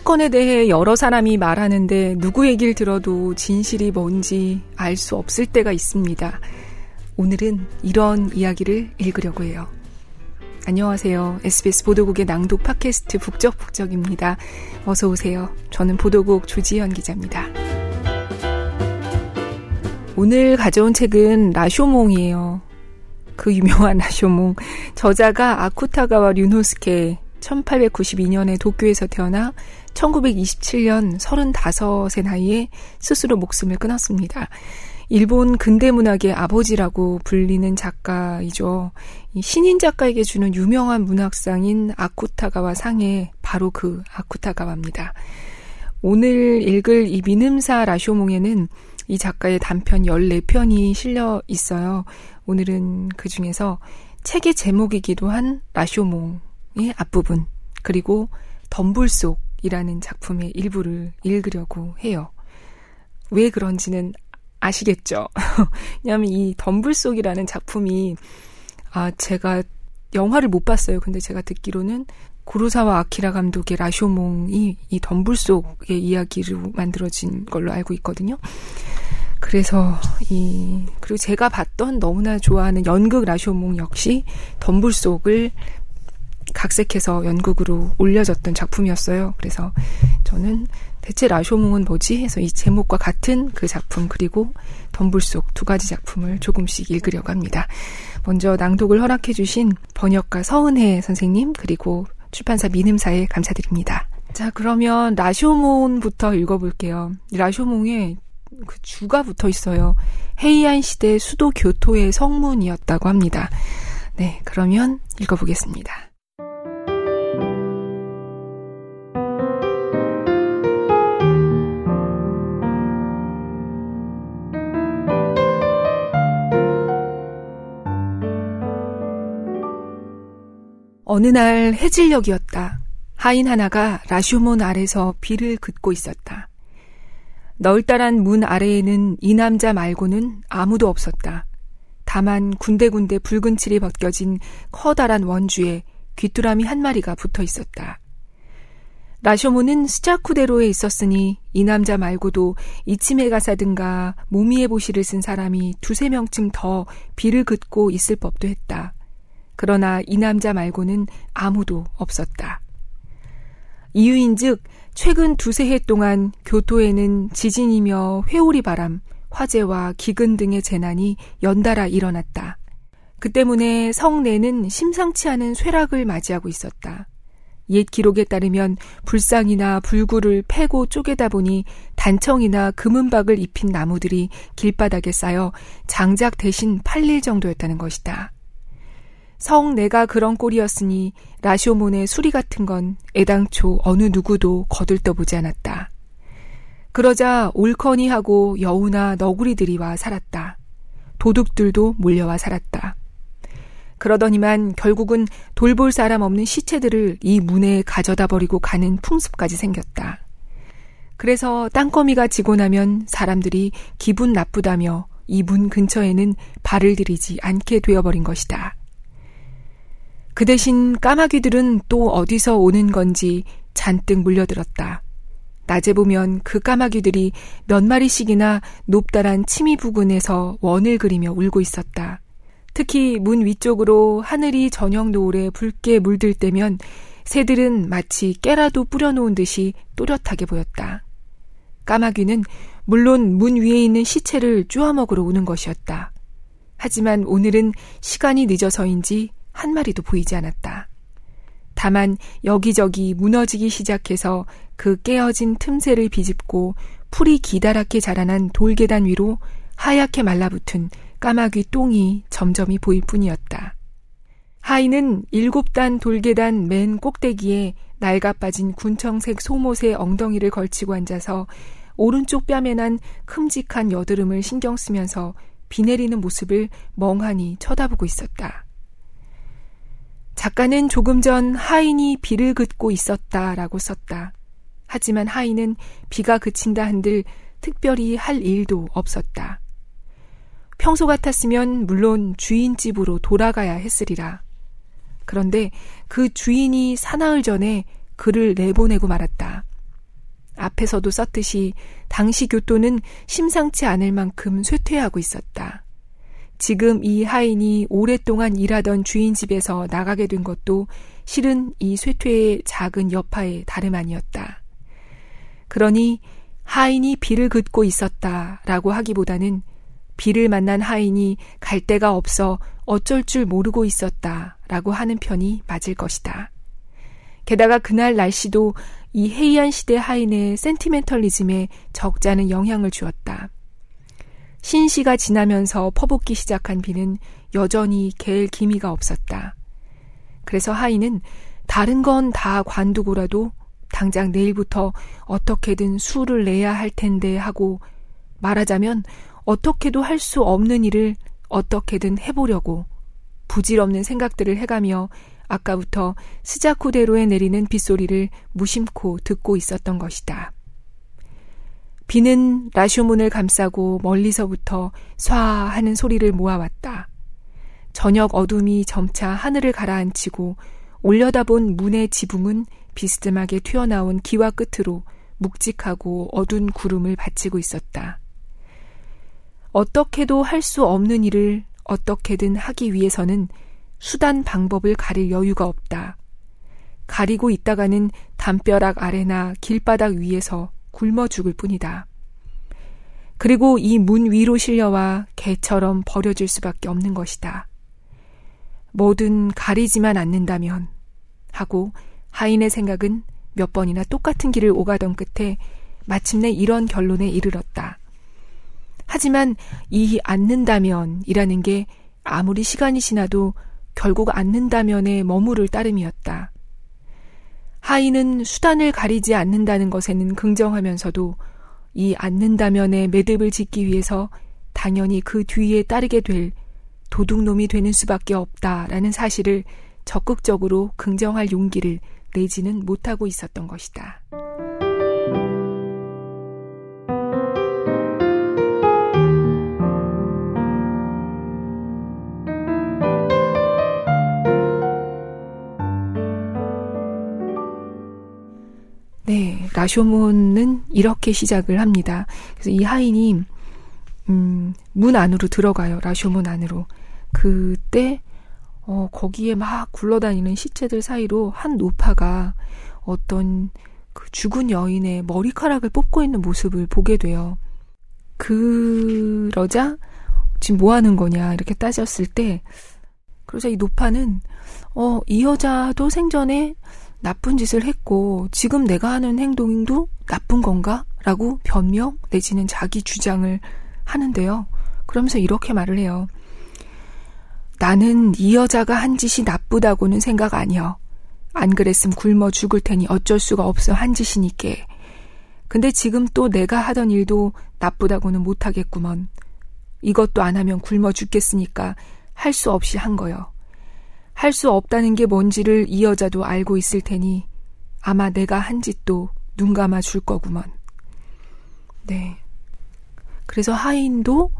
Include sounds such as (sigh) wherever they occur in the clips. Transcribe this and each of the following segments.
사건에 대해 여러 사람이 말하는데 누구 얘기를 들어도 진실이 뭔지 알 수 없을 때가 있습니다. 오늘은 이런 이야기를 읽으려고 해요. 안녕하세요. SBS 보도국의 낭독 팟캐스트 북적북적입니다. 어서 오세요. 저는 보도국 조지현 기자입니다. 오늘 가져온 책은 라쇼몽이에요. 그 유명한 (laughs) 라쇼몽. 저자가 아쿠타가와 류노스케 1892년에 도쿄에서 태어나 1927년 35세 나이에 스스로 목숨을 끊었습니다. 일본 근대 문학의 아버지라고 불리는 작가이죠. 신인 작가에게 주는 유명한 문학상인 아쿠타가와 상에 바로 그 아쿠타가와입니다. 오늘 읽을 이 미음사 라쇼몽에는 이 작가의 단편 14편이 실려 있어요. 오늘은 그 중에서 책의 제목이기도 한 라쇼몽의 앞부분, 그리고 덤불 속 이라는 작품의 일부를 읽으려고 해요. 왜 그런지는 아시겠죠? (laughs) 왜냐하면 이 덤불속이라는 작품이 아 제가 영화를 못 봤어요. 근데 제가 듣기로는 구로사와 아키라 감독의 라쇼몽이 이 덤불 속의 이야기로 만들어진 걸로 알고 있거든요. 그래서 이 그리고 제가 봤던 너무나 좋아하는 연극 라쇼몽 역시 덤불 속을 각색해서 연극으로 올려졌던 작품이었어요. 그래서 저는 대체 라쇼몽은 뭐지? 해서 이 제목과 같은 그 작품 그리고 덤불 속 두 가지 작품을 조금씩 읽으려고 합니다. 먼저 낭독을 허락해 주신 번역가 서은혜 선생님 그리고 출판사 민음사에 감사드립니다. 자 그러면 라쇼몽부터 읽어볼게요. 라쇼몽에 그 주가 붙어 있어요. 헤이안 시대 수도 교토의 성문이었다고 합니다. 네, 그러면 읽어보겠습니다. 어느 날 해질녘이었다. 하인 하나가 라쇼몬 아래서 비를 긋고 있었다. 널따란 문 아래에는 이 남자 말고는 아무도 없었다. 다만 군데군데 붉은 칠이 벗겨진 커다란 원주에 귀뚜라미 한 마리가 붙어 있었다. 라쇼모는 스자쿠대로에 있었으니 이 남자 말고도 이치메 가사든가 모미에 보시를 쓴 사람이 두세 명쯤 더 비를 긋고 있을 법도 했다. 그러나 이 남자 말고는 아무도 없었다. 이유인 즉 최근 두세 해 동안 교토에는 지진이며 회오리 바람, 화재와 기근 등의 재난이 연달아 일어났다. 그 때문에 성내는 심상치 않은 쇠락을 맞이하고 있었다. 옛 기록에 따르면 불상이나 불구를 패고 쪼개다 보니 단청이나 금은박을 입힌 나무들이 길바닥에 쌓여 장작 대신 팔릴 정도였다는 것이다. 성 내가 그런 꼴이었으니 라쇼몬의 수리 같은 건 애당초 어느 누구도 거들떠보지 않았다. 그러자 올커니 하고 여우나 너구리들이 와 살았다. 도둑들도 몰려와 살았다. 그러더니만 결국은 돌볼 사람 없는 시체들을 이 문에 가져다 버리고 가는 풍습까지 생겼다. 그래서 땅거미가 지고 나면 사람들이 기분 나쁘다며 이 문 근처에는 발을 들이지 않게 되어버린 것이다. 그 대신 까마귀들은 또 어디서 오는 건지 잔뜩 물려들었다. 낮에 보면 그 까마귀들이 몇 마리씩이나 높다란 침이 부근에서 원을 그리며 울고 있었다. 특히 문 위쪽으로 하늘이 저녁 노을에 붉게 물들 때면 새들은 마치 깨라도 뿌려놓은 듯이 또렷하게 보였다. 까마귀는 물론 문 위에 있는 시체를 쪼아먹으러 오는 것이었다. 하지만 오늘은 시간이 늦어서인지 한 마리도 보이지 않았다. 다만 여기저기 무너지기 시작해서 그 깨어진 틈새를 비집고 풀이 기다랗게 자라난 돌계단 위로 하얗게 말라붙은 까마귀 똥이 점점이 보일 뿐이었다. 하이는 일곱 단 돌계단 맨 꼭대기에 낡아 빠진 군청색 소못의 엉덩이를 걸치고 앉아서 오른쪽 뺨에 난 큼직한 여드름을 신경 쓰면서 비 내리는 모습을 멍하니 쳐다보고 있었다. 작가는 조금 전 하인이 비를 긋고 있었다라고 썼다. 하지만 하인은 비가 그친다 한들 특별히 할 일도 없었다. 평소 같았으면 물론 주인 집으로 돌아가야 했으리라. 그런데 그 주인이 사나흘 전에 그를 내보내고 말았다. 앞에서도 썼듯이 당시 교토는 심상치 않을 만큼 쇠퇴하고 있었다. 지금 이 하인이 오랫동안 일하던 주인 집에서 나가게 된 것도 실은 이 쇠퇴의 작은 여파에 다름 아니었다. 그러니 하인이 비를 긋고 있었다라고 하기보다는 비를 만난 하인이 갈 데가 없어 어쩔 줄 모르고 있었다라고 하는 편이 맞을 것이다. 게다가 그날 날씨도 이 해이한 시대 하인의 센티멘털리즘에 적잖은 영향을 주었다. 신시가 지나면서 퍼붓기 시작한 비는 여전히 개일 기미가 없었다. 그래서 하인은 다른 건 다 관두고라도 당장 내일부터 어떻게든 수를 내야 할 텐데 하고 말하자면 어떻게도 할 수 없는 일을 어떻게든 해보려고 부질없는 생각들을 해가며 아까부터 스자쿠대로에 내리는 빗소리를 무심코 듣고 있었던 것이다. 비는 라쇼문을 감싸고 멀리서부터 쏴 하는 소리를 모아왔다. 저녁 어둠이 점차 하늘을 가라앉히고 올려다본 문의 지붕은 비스듬하게 튀어나온 기와 끝으로 묵직하고 어두운 구름을 받치고 있었다. 어떻게도 할 수 없는 일을 어떻게든 하기 위해서는 수단 방법을 가릴 여유가 없다. 가리고 있다가는 담벼락 아래나 길바닥 위에서 굶어 죽을 뿐이다. 그리고 이 문 위로 실려와 개처럼 버려질 수밖에 없는 것이다. 뭐든 가리지만 않는다면 하고 하인의 생각은 몇 번이나 똑같은 길을 오가던 끝에 마침내 이런 결론에 이르렀다. 하지만 이 않는다면이라는 게 아무리 시간이 지나도 결국 않는다면에 머무를 따름이었다. 하인은 수단을 가리지 않는다는 것에는 긍정하면서도 이 않는다면의 매듭을 짓기 위해서 당연히 그 뒤에 따르게 될 도둑놈이 되는 수밖에 없다라는 사실을 적극적으로 긍정할 용기를 내지는 못하고 있었던 것이다. 네, 라쇼몬은 이렇게 시작을 합니다. 그래서 이 하인이 음, 문 안으로 들어가요. 라쇼몬 안으로. 그때 어, 거기에 막 굴러다니는 시체들 사이로 한 노파가 어떤 그 죽은 여인의 머리카락을 뽑고 있는 모습을 보게 돼요. 그러자 지금 뭐 하는 거냐 이렇게 따졌을 때 그러자 이 노파는 어, 이 여자도 생전에 나쁜 짓을 했고 지금 내가 하는 행동도 나쁜 건가? 라고 변명 내지는 자기 주장을 하는데요. 그러면서 이렇게 말을 해요. 나는 이 여자가 한 짓이 나쁘다고는 생각 아니여. 안 그랬음 굶어 죽을 테니 어쩔 수가 없어 한 짓이니께. 근데 지금 또 내가 하던 일도 나쁘다고는 못하겠구먼. 이것도 안 하면 굶어 죽겠으니까 할 수 없이 한 거여. 할수 없다는 게 뭔지를 이 여자도 알고 있을 테니 아마 내가 한 짓도 눈 감아 줄 거구먼. 네. 그래서 하인도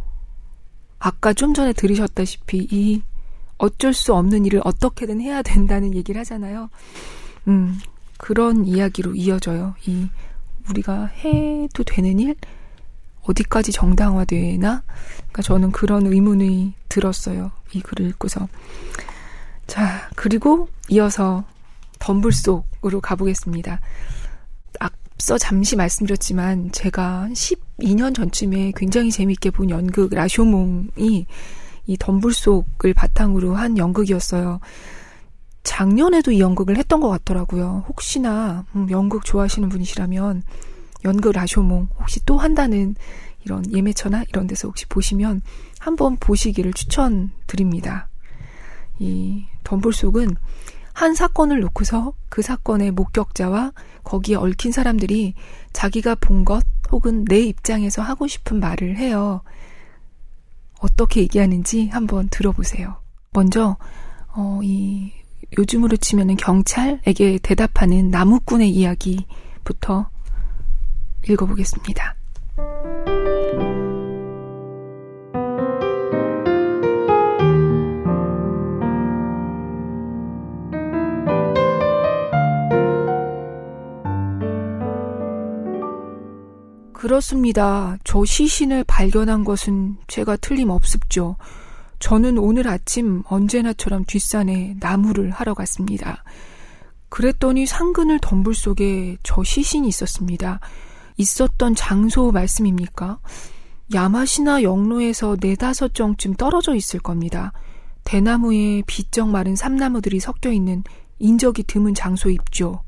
아까 좀 전에 들으셨다시피 이 어쩔 수 없는 일을 어떻게든 해야 된다는 얘기를 하잖아요. 음, 그런 이야기로 이어져요. 이 우리가 해도 되는 일 어디까지 정당화되나? 그러니까 저는 그런 의문이 들었어요. 이 글을 읽고서. 자, 그리고 이어서 덤불 속으로 가보겠습니다. 앞서 잠시 말씀드렸지만 제가 12년 전쯤에 굉장히 재밌게 본 연극 라쇼몽이 이 덤불 속을 바탕으로 한 연극이었어요. 작년에도 이 연극을 했던 것 같더라고요. 혹시나 음, 연극 좋아하시는 분이시라면 연극 라쇼몽 혹시 또 한다는 이런 예매처나 이런 데서 혹시 보시면 한번 보시기를 추천드립니다. 이 덤불 속은 한 사건을 놓고서 그 사건의 목격자와 거기에 얽힌 사람들이 자기가 본 것 혹은 내 입장에서 하고 싶은 말을 해요. 어떻게 얘기하는지 한번 들어보세요. 먼저, 어, 이, 요즘으로 치면은 경찰에게 대답하는 나무꾼의 이야기부터 읽어보겠습니다. 그렇습니다. 저 시신을 발견한 것은 제가 틀림없습죠. 저는 오늘 아침 언제나처럼 뒷산에 나무를 하러 갔습니다. 그랬더니 상근을 덤불 속에 저 시신이 있었습니다. 있었던 장소 말씀입니까? 야마시나 영로에서 네다섯 정쯤 떨어져 있을 겁니다. 대나무에 비쩍 마른 삼나무들이 섞여 있는 인적이 드문 장소 입죠.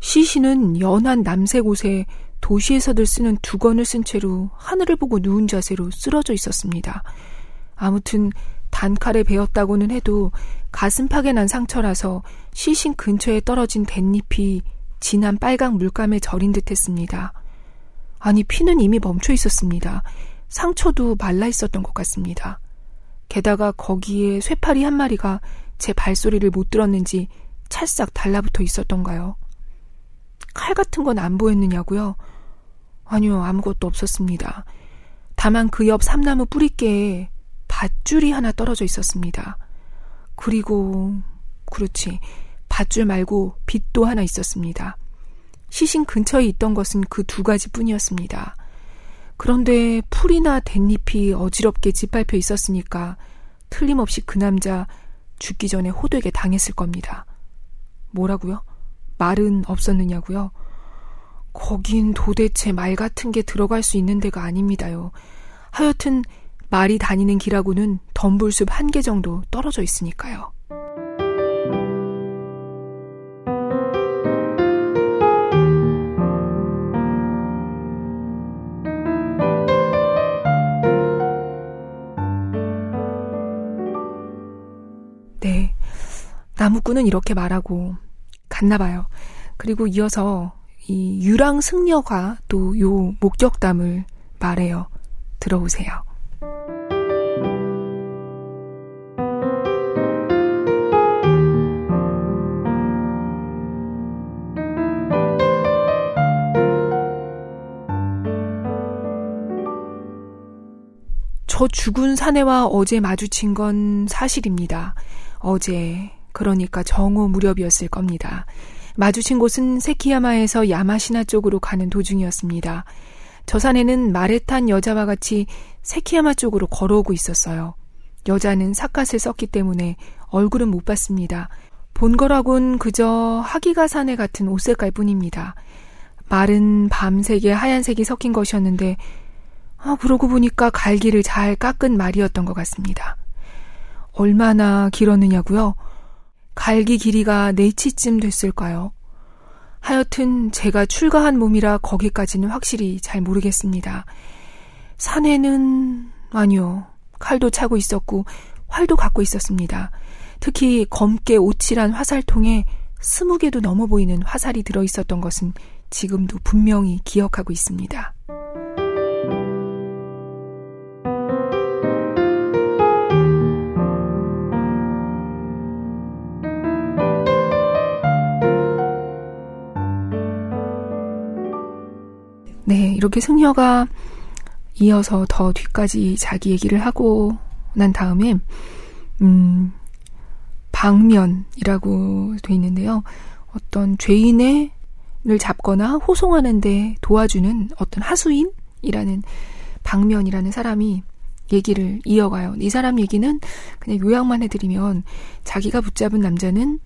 시신은 연한 남색 옷에 도시에서들 쓰는 두건을 쓴 채로 하늘을 보고 누운 자세로 쓰러져 있었습니다. 아무튼 단칼에 베었다고는 해도 가슴팍에 난 상처라서 시신 근처에 떨어진 댄잎이 진한 빨강 물감에 절인 듯 했습니다. 아니, 피는 이미 멈춰 있었습니다. 상처도 말라 있었던 것 같습니다. 게다가 거기에 쇠파리 한 마리가 제 발소리를 못 들었는지 찰싹 달라붙어 있었던가요? 칼 같은 건 안 보였느냐고요? 아니요, 아무것도 없었습니다. 다만 그 옆 삼나무 뿌리께에 밧줄이 하나 떨어져 있었습니다. 그리고, 그렇지. 밧줄 말고 빛도 하나 있었습니다. 시신 근처에 있던 것은 그 두 가지 뿐이었습니다. 그런데 풀이나 댄잎이 어지럽게 짓밟혀 있었으니까 틀림없이 그 남자 죽기 전에 호되게 당했을 겁니다. 뭐라고요? 말은 없었느냐고요? 거긴 도대체 말 같은 게 들어갈 수 있는 데가 아닙니다요. 하여튼 말이 다니는 길하고는 덤불숲 한 개 정도 떨어져 있으니까요. 나무꾼은 이렇게 말하고 갔나 봐요. 그리고 이어서 이 유랑 승려가 또 요 목격담을 말해요. 들어오세요. 저 죽은 사내와 어제 마주친 건 사실입니다. 어제, 그러니까 정오 무렵이었을 겁니다. 마주친 곳은 세키야마에서 야마시나 쪽으로 가는 도중이었습니다. 저 산에는 말에 탄 여자와 같이 세키야마 쪽으로 걸어오고 있었어요. 여자는 삿갓을 썼기 때문에 얼굴은 못 봤습니다. 본 거라곤 그저 하기가 사내 같은 옷 색깔 뿐입니다. 말은 밤색에 하얀색이 섞인 것이었는데 아, 그러고 보니까 갈기를 잘 깎은 말이었던 것 같습니다. 얼마나 길었느냐고요? 갈기 길이가 네치쯤 됐을까요? 하여튼 제가 출가한 몸이라 거기까지는 확실히 잘 모르겠습니다. 산에는 아니요. 칼도 차고 있었고 활도 갖고 있었습니다. 특히 검게 오칠한 화살통에 스무 개도 넘어 보이는 화살이 들어 있었던 것은 지금도 분명히 기억하고 있습니다. 네, 이렇게 승려가 이어서 더 뒤까지 자기 얘기를 하고 난 다음에, 음, 방면이라고 돼 있는데요. 어떤 죄인을 잡거나 호송하는데 도와주는 어떤 하수인이라는 방면이라는 사람이 얘기를 이어가요. 이 사람 얘기는 그냥 요약만 해드리면 자기가 붙잡은 남자는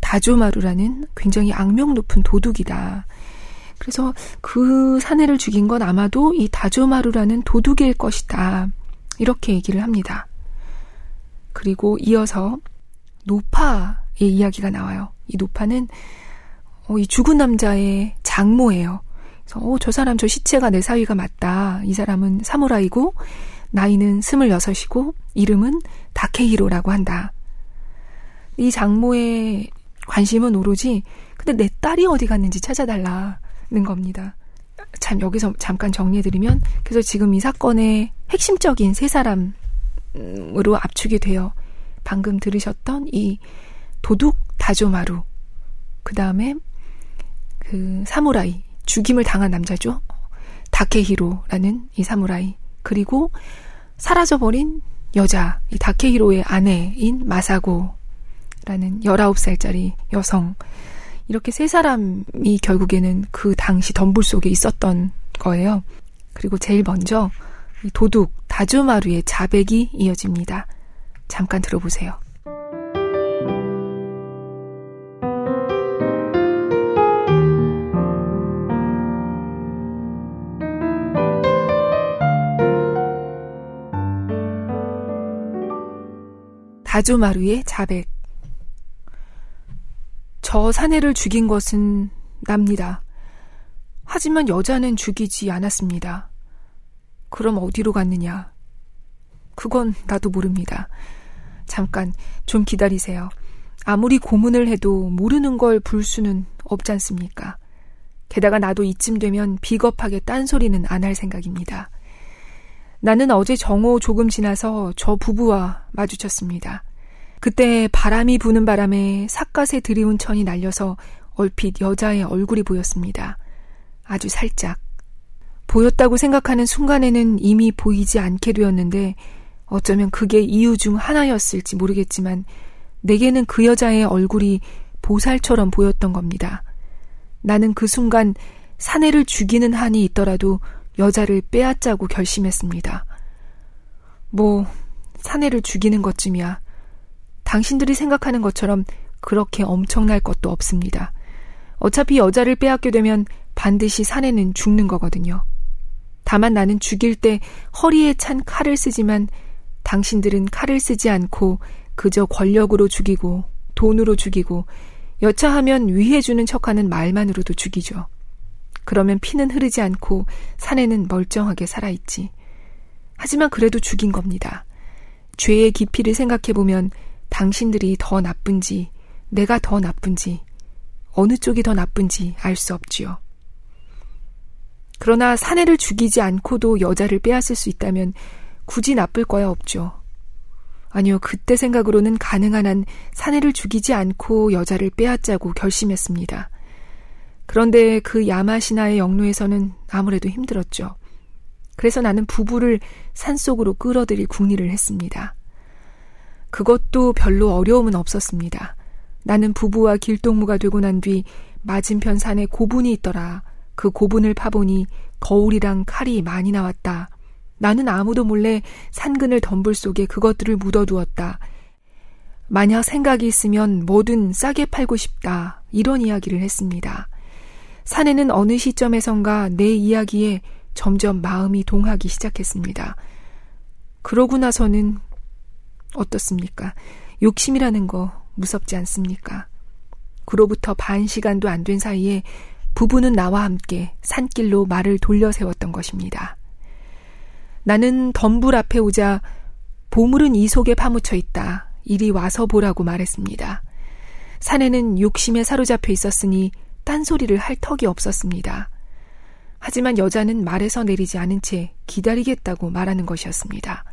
다조마루라는 굉장히 악명 높은 도둑이다. 그래서 그 사내를 죽인 건 아마도 이 다조마루라는 도둑일 것이다. 이렇게 얘기를 합니다. 그리고 이어서 노파의 이야기가 나와요. 이 노파는 어, 이 죽은 남자의 장모예요. 그래서 어, 저 사람 저 시체가 내 사위가 맞다. 이 사람은 사무라이고 나이는 스물여섯이고 이름은 다케히로라고 한다. 이 장모의 관심은 오로지 근데 내 딸이 어디 갔는지 찾아달라. 는 겁니다. 참 여기서 잠깐 정리해드리면 그래서 지금 이 사건의 핵심적인 세 사람으로 압축이 되어 방금 들으셨던 이 도둑 다조마루 그 다음에 그 사무라이 죽임을 당한 남자죠 다케히로라는 이 사무라이 그리고 사라져버린 여자 이 다케히로의 아내인 마사고라는 19살짜리 여성 이렇게 세 사람이 결국에는 그 당시 덤불 속에 있었던 거예요. 그리고 제일 먼저 도둑 다주마루의 자백이 이어집니다. 잠깐 들어보세요. 다주마루의 자백. 저 사내를 죽인 것은 납니다. 하지만 여자는 죽이지 않았습니다. 그럼 어디로 갔느냐? 그건 나도 모릅니다. 잠깐, 좀 기다리세요. 아무리 고문을 해도 모르는 걸불 수는 없지 않습니까? 게다가 나도 이쯤 되면 비겁하게 딴소리는 안 할 생각입니다. 나는 어제 정오 조금 지나서 저 부부와 마주쳤습니다. 그때 바람이 부는 바람에 삿갓에 들이운 천이 날려서 얼핏 여자의 얼굴이 보였습니다. 아주 살짝. 보였다고 생각하는 순간에는 이미 보이지 않게 되었는데 어쩌면 그게 이유 중 하나였을지 모르겠지만 내게는 그 여자의 얼굴이 보살처럼 보였던 겁니다. 나는 그 순간 사내를 죽이는 한이 있더라도 여자를 빼앗자고 결심했습니다. 뭐, 사내를 죽이는 것쯤이야. 당신들이 생각하는 것처럼 그렇게 엄청날 것도 없습니다. 어차피 여자를 빼앗게 되면 반드시 사내는 죽는 거거든요. 다만 나는 죽일 때 허리에 찬 칼을 쓰지만 당신들은 칼을 쓰지 않고 그저 권력으로 죽이고 돈으로 죽이고 여차하면 위해주는 척하는 말만으로도 죽이죠. 그러면 피는 흐르지 않고 사내는 멀쩡하게 살아있지. 하지만 그래도 죽인 겁니다. 죄의 깊이를 생각해보면 당신들이 더 나쁜지, 내가 더 나쁜지, 어느 쪽이 더 나쁜지 알 수 없지요. 그러나 사내를 죽이지 않고도 여자를 빼앗을 수 있다면 굳이 나쁠 거야 없죠. 아니요, 그때 생각으로는 가능한 한 사내를 죽이지 않고 여자를 빼앗자고 결심했습니다. 그런데 그 야마시나의 영로에서는 아무래도 힘들었죠. 그래서 나는 부부를 산속으로 끌어들일 궁리를 했습니다. 그것도 별로 어려움은 없었습니다. 나는 부부와 길동무가 되고 난 뒤 맞은편 산에 고분이 있더라. 그 고분을 파보니 거울이랑 칼이 많이 나왔다. 나는 아무도 몰래 산근을 덤불 속에 그것들을 묻어두었다. 만약 생각이 있으면 뭐든 싸게 팔고 싶다. 이런 이야기를 했습니다. 산에는 어느 시점에선가 내 이야기에 점점 마음이 동하기 시작했습니다. 그러고 나서는 어떻습니까? 욕심이라는 거 무섭지 않습니까? 그로부터 반 시간도 안 된 사이에 부부는 나와 함께 산길로 말을 돌려 세웠던 것입니다. 나는 덤불 앞에 오자 보물은 이 속에 파묻혀 있다. 이리 와서 보라고 말했습니다. 산에는 욕심에 사로잡혀 있었으니 딴소리를 할 턱이 없었습니다. 하지만 여자는 말에서 내리지 않은 채 기다리겠다고 말하는 것이었습니다.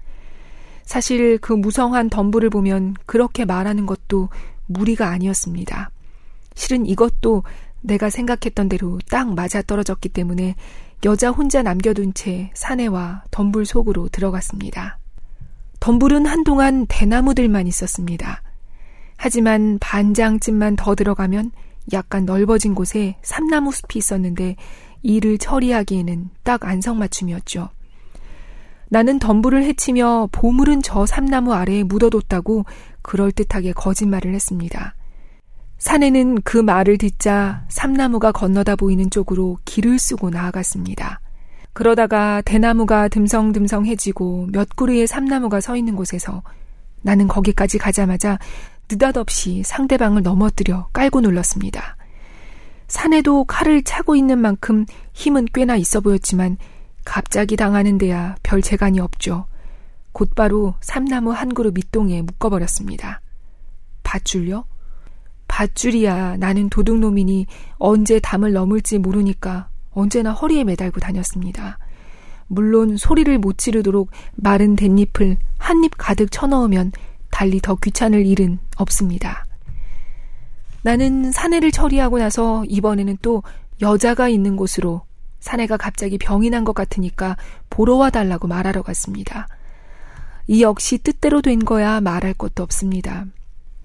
사실 그 무성한 덤불을 보면 그렇게 말하는 것도 무리가 아니었습니다. 실은 이것도 내가 생각했던 대로 딱 맞아 떨어졌기 때문에 여자 혼자 남겨둔 채 사내와 덤불 속으로 들어갔습니다. 덤불은 한동안 대나무들만 있었습니다. 하지만 반장쯤만 더 들어가면 약간 넓어진 곳에 삼나무 숲이 있었는데 이를 처리하기에는 딱 안성맞춤이었죠. 나는 덤불을 해치며 보물은 저 삼나무 아래에 묻어뒀다고 그럴듯하게 거짓말을 했습니다. 사내는 그 말을 듣자 삼나무가 건너다 보이는 쪽으로 길을 쓰고 나아갔습니다. 그러다가 대나무가 듬성듬성해지고 몇 그루의 삼나무가 서 있는 곳에서 나는 거기까지 가자마자 느닷없이 상대방을 넘어뜨려 깔고 눌렀습니다. 산에도 칼을 차고 있는 만큼 힘은 꽤나 있어 보였지만 갑자기 당하는 데야 별 재간이 없죠. 곧바로 삼나무 한 그루 밑동에 묶어버렸습니다. 밧줄요? 밧줄이야 나는 도둑놈이니 언제 담을 넘을지 모르니까 언제나 허리에 매달고 다녔습니다. 물론 소리를 못 지르도록 마른 댄잎을 한 입 가득 쳐넣으면 달리 더 귀찮을 일은 없습니다. 나는 사내를 처리하고 나서 이번에는 또 여자가 있는 곳으로 사내가 갑자기 병이 난 것 같으니까 보러 와달라고 말하러 갔습니다. 이 역시 뜻대로 된 거야 말할 것도 없습니다.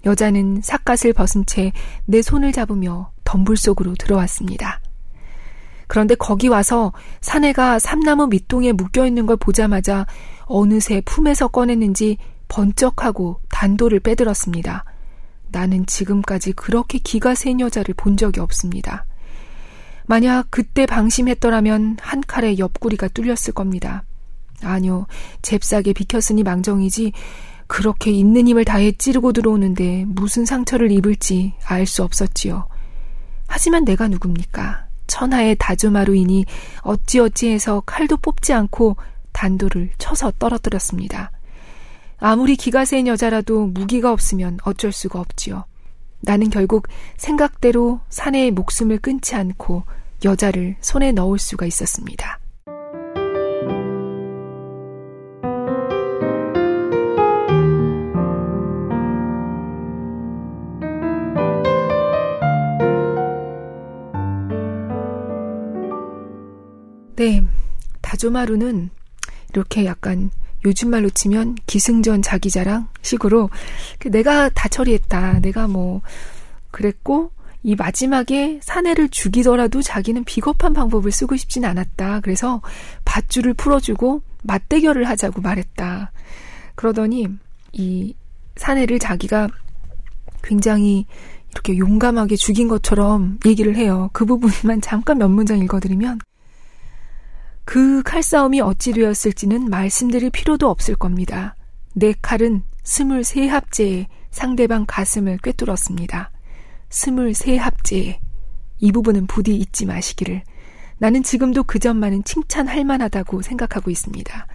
여자는 삿갓을 벗은 채 내 손을 잡으며 덤불 속으로 들어왔습니다. 그런데 거기 와서 사내가 삼나무 밑동에 묶여 있는 걸 보자마자 어느새 품에서 꺼냈는지 번쩍하고 단도를 빼들었습니다. 나는 지금까지 그렇게 기가 센 여자를 본 적이 없습니다. 만약 그때 방심했더라면 한 칼에 옆구리가 뚫렸을 겁니다. 아니요, 잽싸게 비켰으니 망정이지 그렇게 있는 힘을 다해 찌르고 들어오는데 무슨 상처를 입을지 알 수 없었지요. 하지만 내가 누굽니까? 천하의 다주마루이니 어찌어찌해서 칼도 뽑지 않고 단도를 쳐서 떨어뜨렸습니다. 아무리 기가 센 여자라도 무기가 없으면 어쩔 수가 없지요. 나는 결국 생각대로 사내의 목숨을 끊지 않고 여자를 손에 넣을 수가 있었습니다. 네, 다조마루는 이렇게 약간 요즘 말로 치면 기승전 자기 자랑 식으로 그 내가 다 처리했다. 내가 뭐 그랬고 이 마지막에 사내를 죽이더라도 자기는 비겁한 방법을 쓰고 싶진 않았다. 그래서 밧줄을 풀어주고 맞대결을 하자고 말했다. 그러더니 이 사내를 자기가 굉장히 이렇게 용감하게 죽인 것처럼 얘기를 해요. 그 부분만 (laughs) 잠깐 몇 문장 읽어드리면 그 칼싸움이 어찌 되었을지는 말씀드릴 필요도 없을 겁니다. 내 칼은 스물세 합제에 상대방 가슴을 꿰뚫었습니다. 스물세 합제에 이 부분은 부디 잊지 마시기를. 나는 지금도 그 점만은 칭찬할 만하다고 생각하고 있습니다.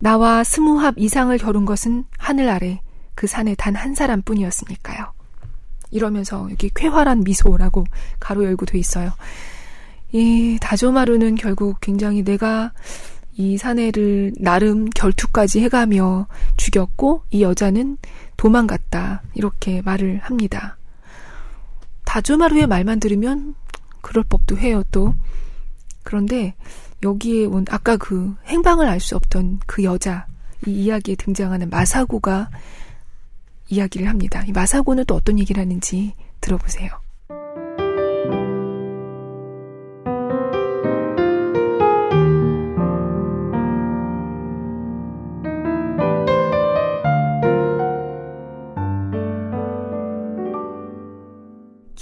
나와 스무 합 이상을 겨룬 것은 하늘 아래 그 산에 단 한 사람뿐이었으니까요. 이러면서 여기 쾌활한 미소라고 가로 열고 돼 있어요. 이 다조마루는 결국 굉장히 내가 이 사내를 나름 결투까지 해가며 죽였고 이 여자는 도망갔다. 이렇게 말을 합니다. 다조마루의 말만 들으면 그럴 법도 해요, 또. 그런데 여기에 온 아까 그 행방을 알 수 없던 그 여자, 이 이야기에 등장하는 마사고가 이야기를 합니다. 이 마사고는 또 어떤 얘기를 하는지 들어보세요.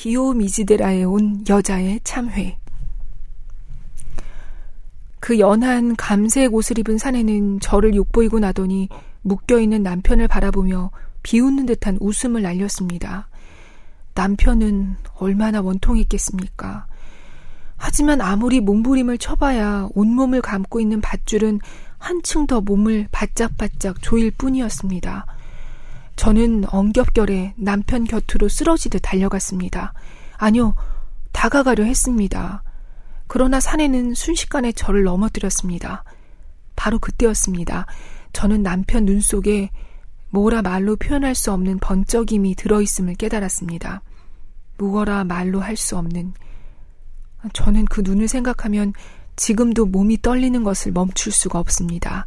기요미지데라에 온 여자의 참회. 그 연한 감색 옷을 입은 사내는 저를 욕보이고 나더니 묶여있는 남편을 바라보며 비웃는 듯한 웃음을 날렸습니다. 남편은 얼마나 원통했겠습니까? 하지만 아무리 몸부림을 쳐봐야 온몸을 감고 있는 밧줄은 한층 더 몸을 바짝바짝 조일 뿐이었습니다. 저는 엉겹결에 남편 곁으로 쓰러지듯 달려갔습니다. 아니요, 다가가려 했습니다. 그러나 사내는 순식간에 저를 넘어뜨렸습니다. 바로 그때였습니다. 저는 남편 눈 속에 뭐라 말로 표현할 수 없는 번쩍임이 들어있음을 깨달았습니다. 무거라 말로 할 수 없는. 저는 그 눈을 생각하면 지금도 몸이 떨리는 것을 멈출 수가 없습니다.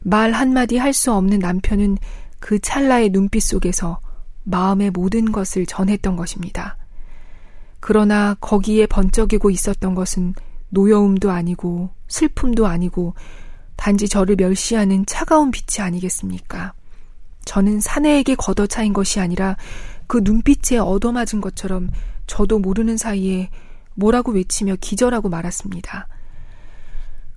말 한마디 할 수 없는 남편은 그 찰나의 눈빛 속에서 마음의 모든 것을 전했던 것입니다. 그러나 거기에 번쩍이고 있었던 것은 노여움도 아니고 슬픔도 아니고 단지 저를 멸시하는 차가운 빛이 아니겠습니까? 저는 사내에게 걷어차인 것이 아니라 그 눈빛에 얻어맞은 것처럼 저도 모르는 사이에 뭐라고 외치며 기절하고 말았습니다.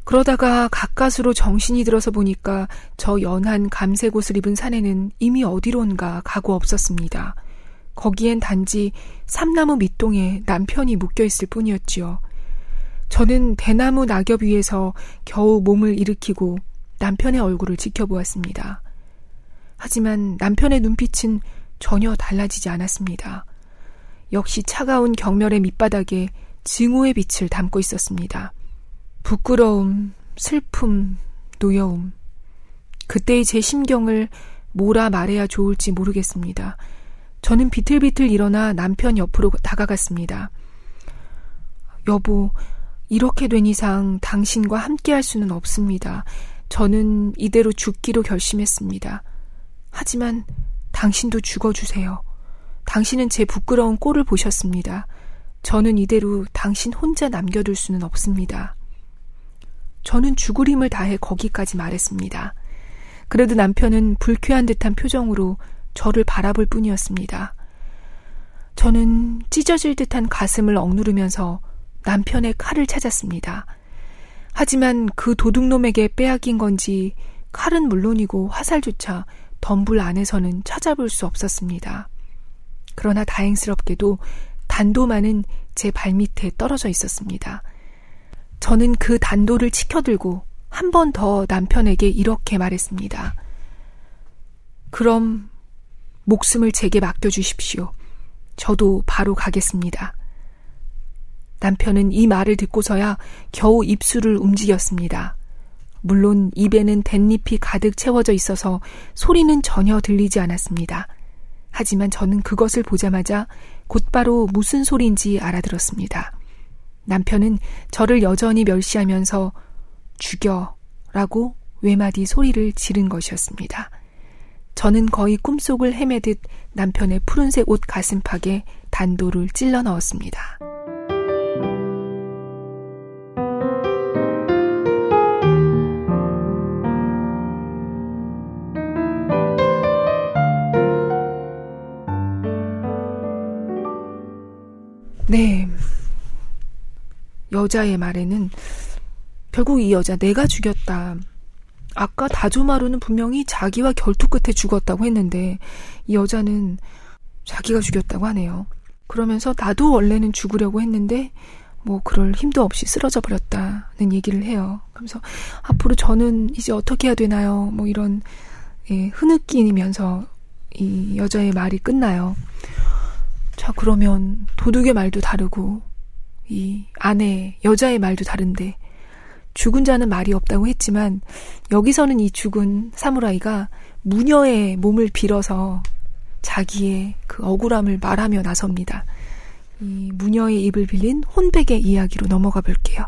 그러다가 가까스로 정신이 들어서 보니까 저 연한 감색 옷을 입은 사내는 이미 어디론가 가고 없었습니다. 거기엔 단지 삼나무 밑동에 남편이 묶여 있을 뿐이었지요. 저는 대나무 낙엽 위에서 겨우 몸을 일으키고 남편의 얼굴을 지켜보았습니다. 하지만 남편의 눈빛은 전혀 달라지지 않았습니다. 역시 차가운 경멸의 밑바닥에 증오의 빛을 담고 있었습니다. 부끄러움, 슬픔, 노여움. 그때의 제 심경을 뭐라 말해야 좋을지 모르겠습니다. 저는 비틀비틀 일어나 남편 옆으로 다가갔습니다. 여보, 이렇게 된 이상 당신과 함께 할 수는 없습니다. 저는 이대로 죽기로 결심했습니다. 하지만 당신도 죽어주세요. 당신은 제 부끄러운 꼴을 보셨습니다. 저는 이대로 당신 혼자 남겨둘 수는 없습니다. 저는 죽을 힘을 다해 거기까지 말했습니다. 그래도 남편은 불쾌한 듯한 표정으로 저를 바라볼 뿐이었습니다. 저는 찢어질 듯한 가슴을 억누르면서 남편의 칼을 찾았습니다. 하지만 그 도둑놈에게 빼앗긴 건지 칼은 물론이고 화살조차 덤불 안에서는 찾아볼 수 없었습니다. 그러나 다행스럽게도 단도만은 제 발밑에 떨어져 있었습니다. 저는 그 단도를 치켜들고 한 번 더 남편에게 이렇게 말했습니다. 그럼 목숨을 제게 맡겨주십시오. 저도 바로 가겠습니다. 남편은 이 말을 듣고서야 겨우 입술을 움직였습니다. 물론 입에는 댄잎이 가득 채워져 있어서 소리는 전혀 들리지 않았습니다. 하지만 저는 그것을 보자마자 곧바로 무슨 소리인지 알아들었습니다. 남편은 저를 여전히 멸시하면서 죽여 라고 외마디 소리를 지른 것이었습니다. 저는 거의 꿈속을 헤매듯 남편의 푸른색 옷 가슴팍에 단도를 찔러 넣었습니다. 네. 여자의 말에는 결국 이 여자 내가 죽였다. 아까 다조마루는 분명히 자기와 결투 끝에 죽었다고 했는데 이 여자는 자기가 죽였다고 하네요. 그러면서 나도 원래는 죽으려고 했는데 뭐 그럴 힘도 없이 쓰러져 버렸다는 얘기를 해요. 그러면서 앞으로 저는 이제 어떻게 해야 되나요? 뭐 이런 예, 흐느끼면서 이 여자의 말이 끝나요. 자, 그러면 도둑의 말도 다르고, 이 아내, 여자의 말도 다른데, 죽은 자는 말이 없다고 했지만, 여기서는 이 죽은 사무라이가 무녀의 몸을 빌어서 자기의 그 억울함을 말하며 나섭니다. 이 무녀의 입을 빌린 혼백의 이야기로 넘어가 볼게요.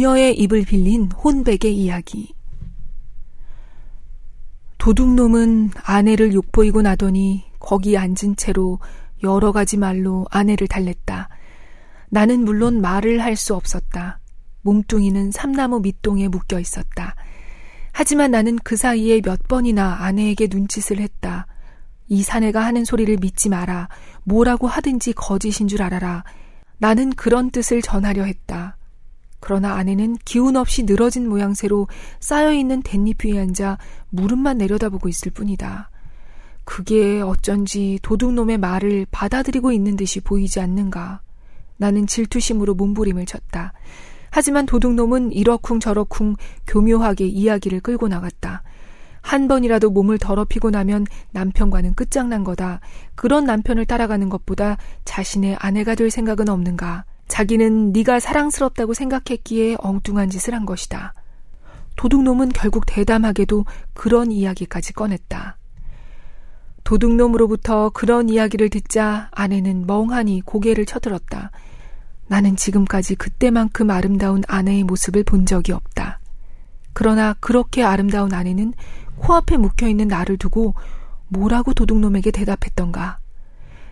무녀의 입을 빌린 혼백의 이야기. 도둑놈은 아내를 욕보이고 나더니 거기 앉은 채로 여러 가지 말로 아내를 달랬다. 나는 물론 말을 할 수 없었다. 몸뚱이는 삼나무 밑동에 묶여 있었다. 하지만 나는 그 사이에 몇 번이나 아내에게 눈짓을 했다. 이 사내가 하는 소리를 믿지 마라. 뭐라고 하든지 거짓인 줄 알아라. 나는 그런 뜻을 전하려 했다. 그러나 아내는 기운 없이 늘어진 모양새로 쌓여있는 댄잎 위에 앉아 무릎만 내려다보고 있을 뿐이다. 그게 어쩐지 도둑놈의 말을 받아들이고 있는 듯이 보이지 않는가. 나는 질투심으로 몸부림을 쳤다. 하지만 도둑놈은 이러쿵 저러쿵 교묘하게 이야기를 끌고 나갔다. 한 번이라도 몸을 더럽히고 나면 남편과는 끝장난 거다. 그런 남편을 따라가는 것보다 자신의 아내가 될 생각은 없는가. 자기는 네가 사랑스럽다고 생각했기에 엉뚱한 짓을 한 것이다. 도둑놈은 결국 대담하게도 그런 이야기까지 꺼냈다. 도둑놈으로부터 그런 이야기를 듣자 아내는 멍하니 고개를 쳐들었다. 나는 지금까지 그때만큼 아름다운 아내의 모습을 본 적이 없다. 그러나 그렇게 아름다운 아내는 코앞에 묵혀있는 나를 두고 뭐라고 도둑놈에게 대답했던가.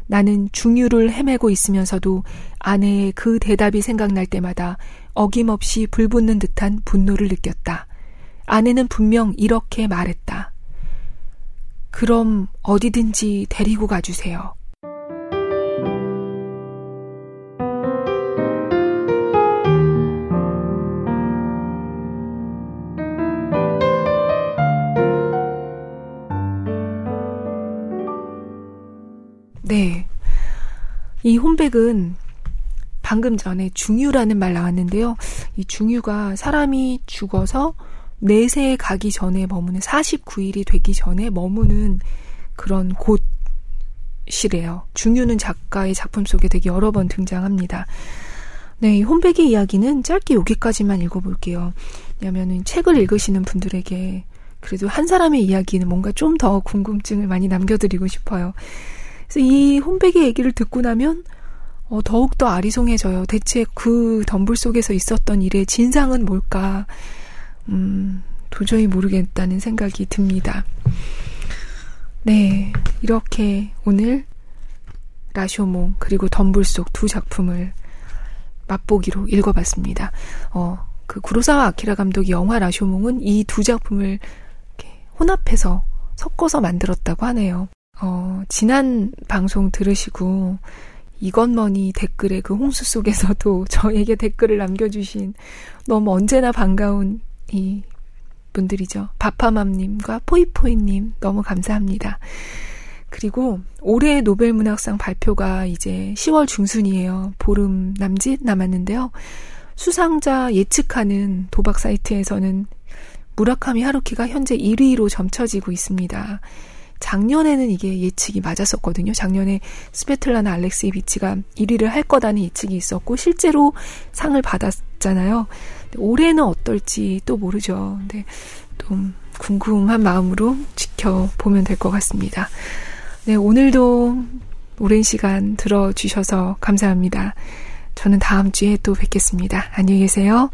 나는 중유를 헤매고 있으면서도 아내의 그 대답이 생각날 때마다 어김없이 불붙는 듯한 분노를 느꼈다. 아내는 분명 이렇게 말했다. 그럼 어디든지 데리고 가주세요. 네. 이 혼백은 방금 전에 중유라는 말 나왔는데요. 이 중유가 사람이 죽어서 내세에 가기 전에 머무는 49일이 되기 전에 머무는 그런 곳이래요. 중유는 작가의 작품 속에 되게 여러 번 등장합니다. 네, 이 혼백의 이야기는 짧게 여기까지만 읽어볼게요. 왜냐면은 책을 읽으시는 분들에게 그래도 한 사람의 이야기는 뭔가 좀 더 궁금증을 많이 남겨드리고 싶어요. 그래서 이 혼백의 얘기를 듣고 나면 어, 더욱더 아리송해져요. 대체 그 덤불 속에서 있었던 일의 진상은 뭘까? 음, 도저히 모르겠다는 생각이 듭니다. 네, 이렇게 오늘 라쇼몽 그리고 덤불 속 두 작품을 맛보기로 읽어봤습니다. 어, 그 구로사와 아키라 감독이 영화 라쇼몽은 이 두 작품을 혼합해서 섞어서 만들었다고 하네요. 어, 지난 방송 들으시고 이건머니 댓글에 그 홍수 속에서도 (laughs) 저에게 댓글을 남겨주신 너무 언제나 반가운 이 분들이죠. 바파맘님과 포이포이님 너무 감사합니다. 그리고 올해 노벨문학상 발표가 이제 10월 중순이에요. 보름 남짓 남았는데요. 수상자 예측하는 도박 사이트에서는 무라카미 하루키가 현재 1위로 점쳐지고 있습니다. 작년에는 이게 예측이 맞았었거든요. 작년에 스베틀라나 알렉세이비치가 1위를 할 거다는 예측이 있었고 실제로 상을 받았잖아요. 올해는 어떨지 또 모르죠. 근데 좀 궁금한 마음으로 지켜보면 될 것 같습니다. 네, 오늘도 오랜 시간 들어주셔서 감사합니다. 저는 다음 주에 또 뵙겠습니다. 안녕히 계세요.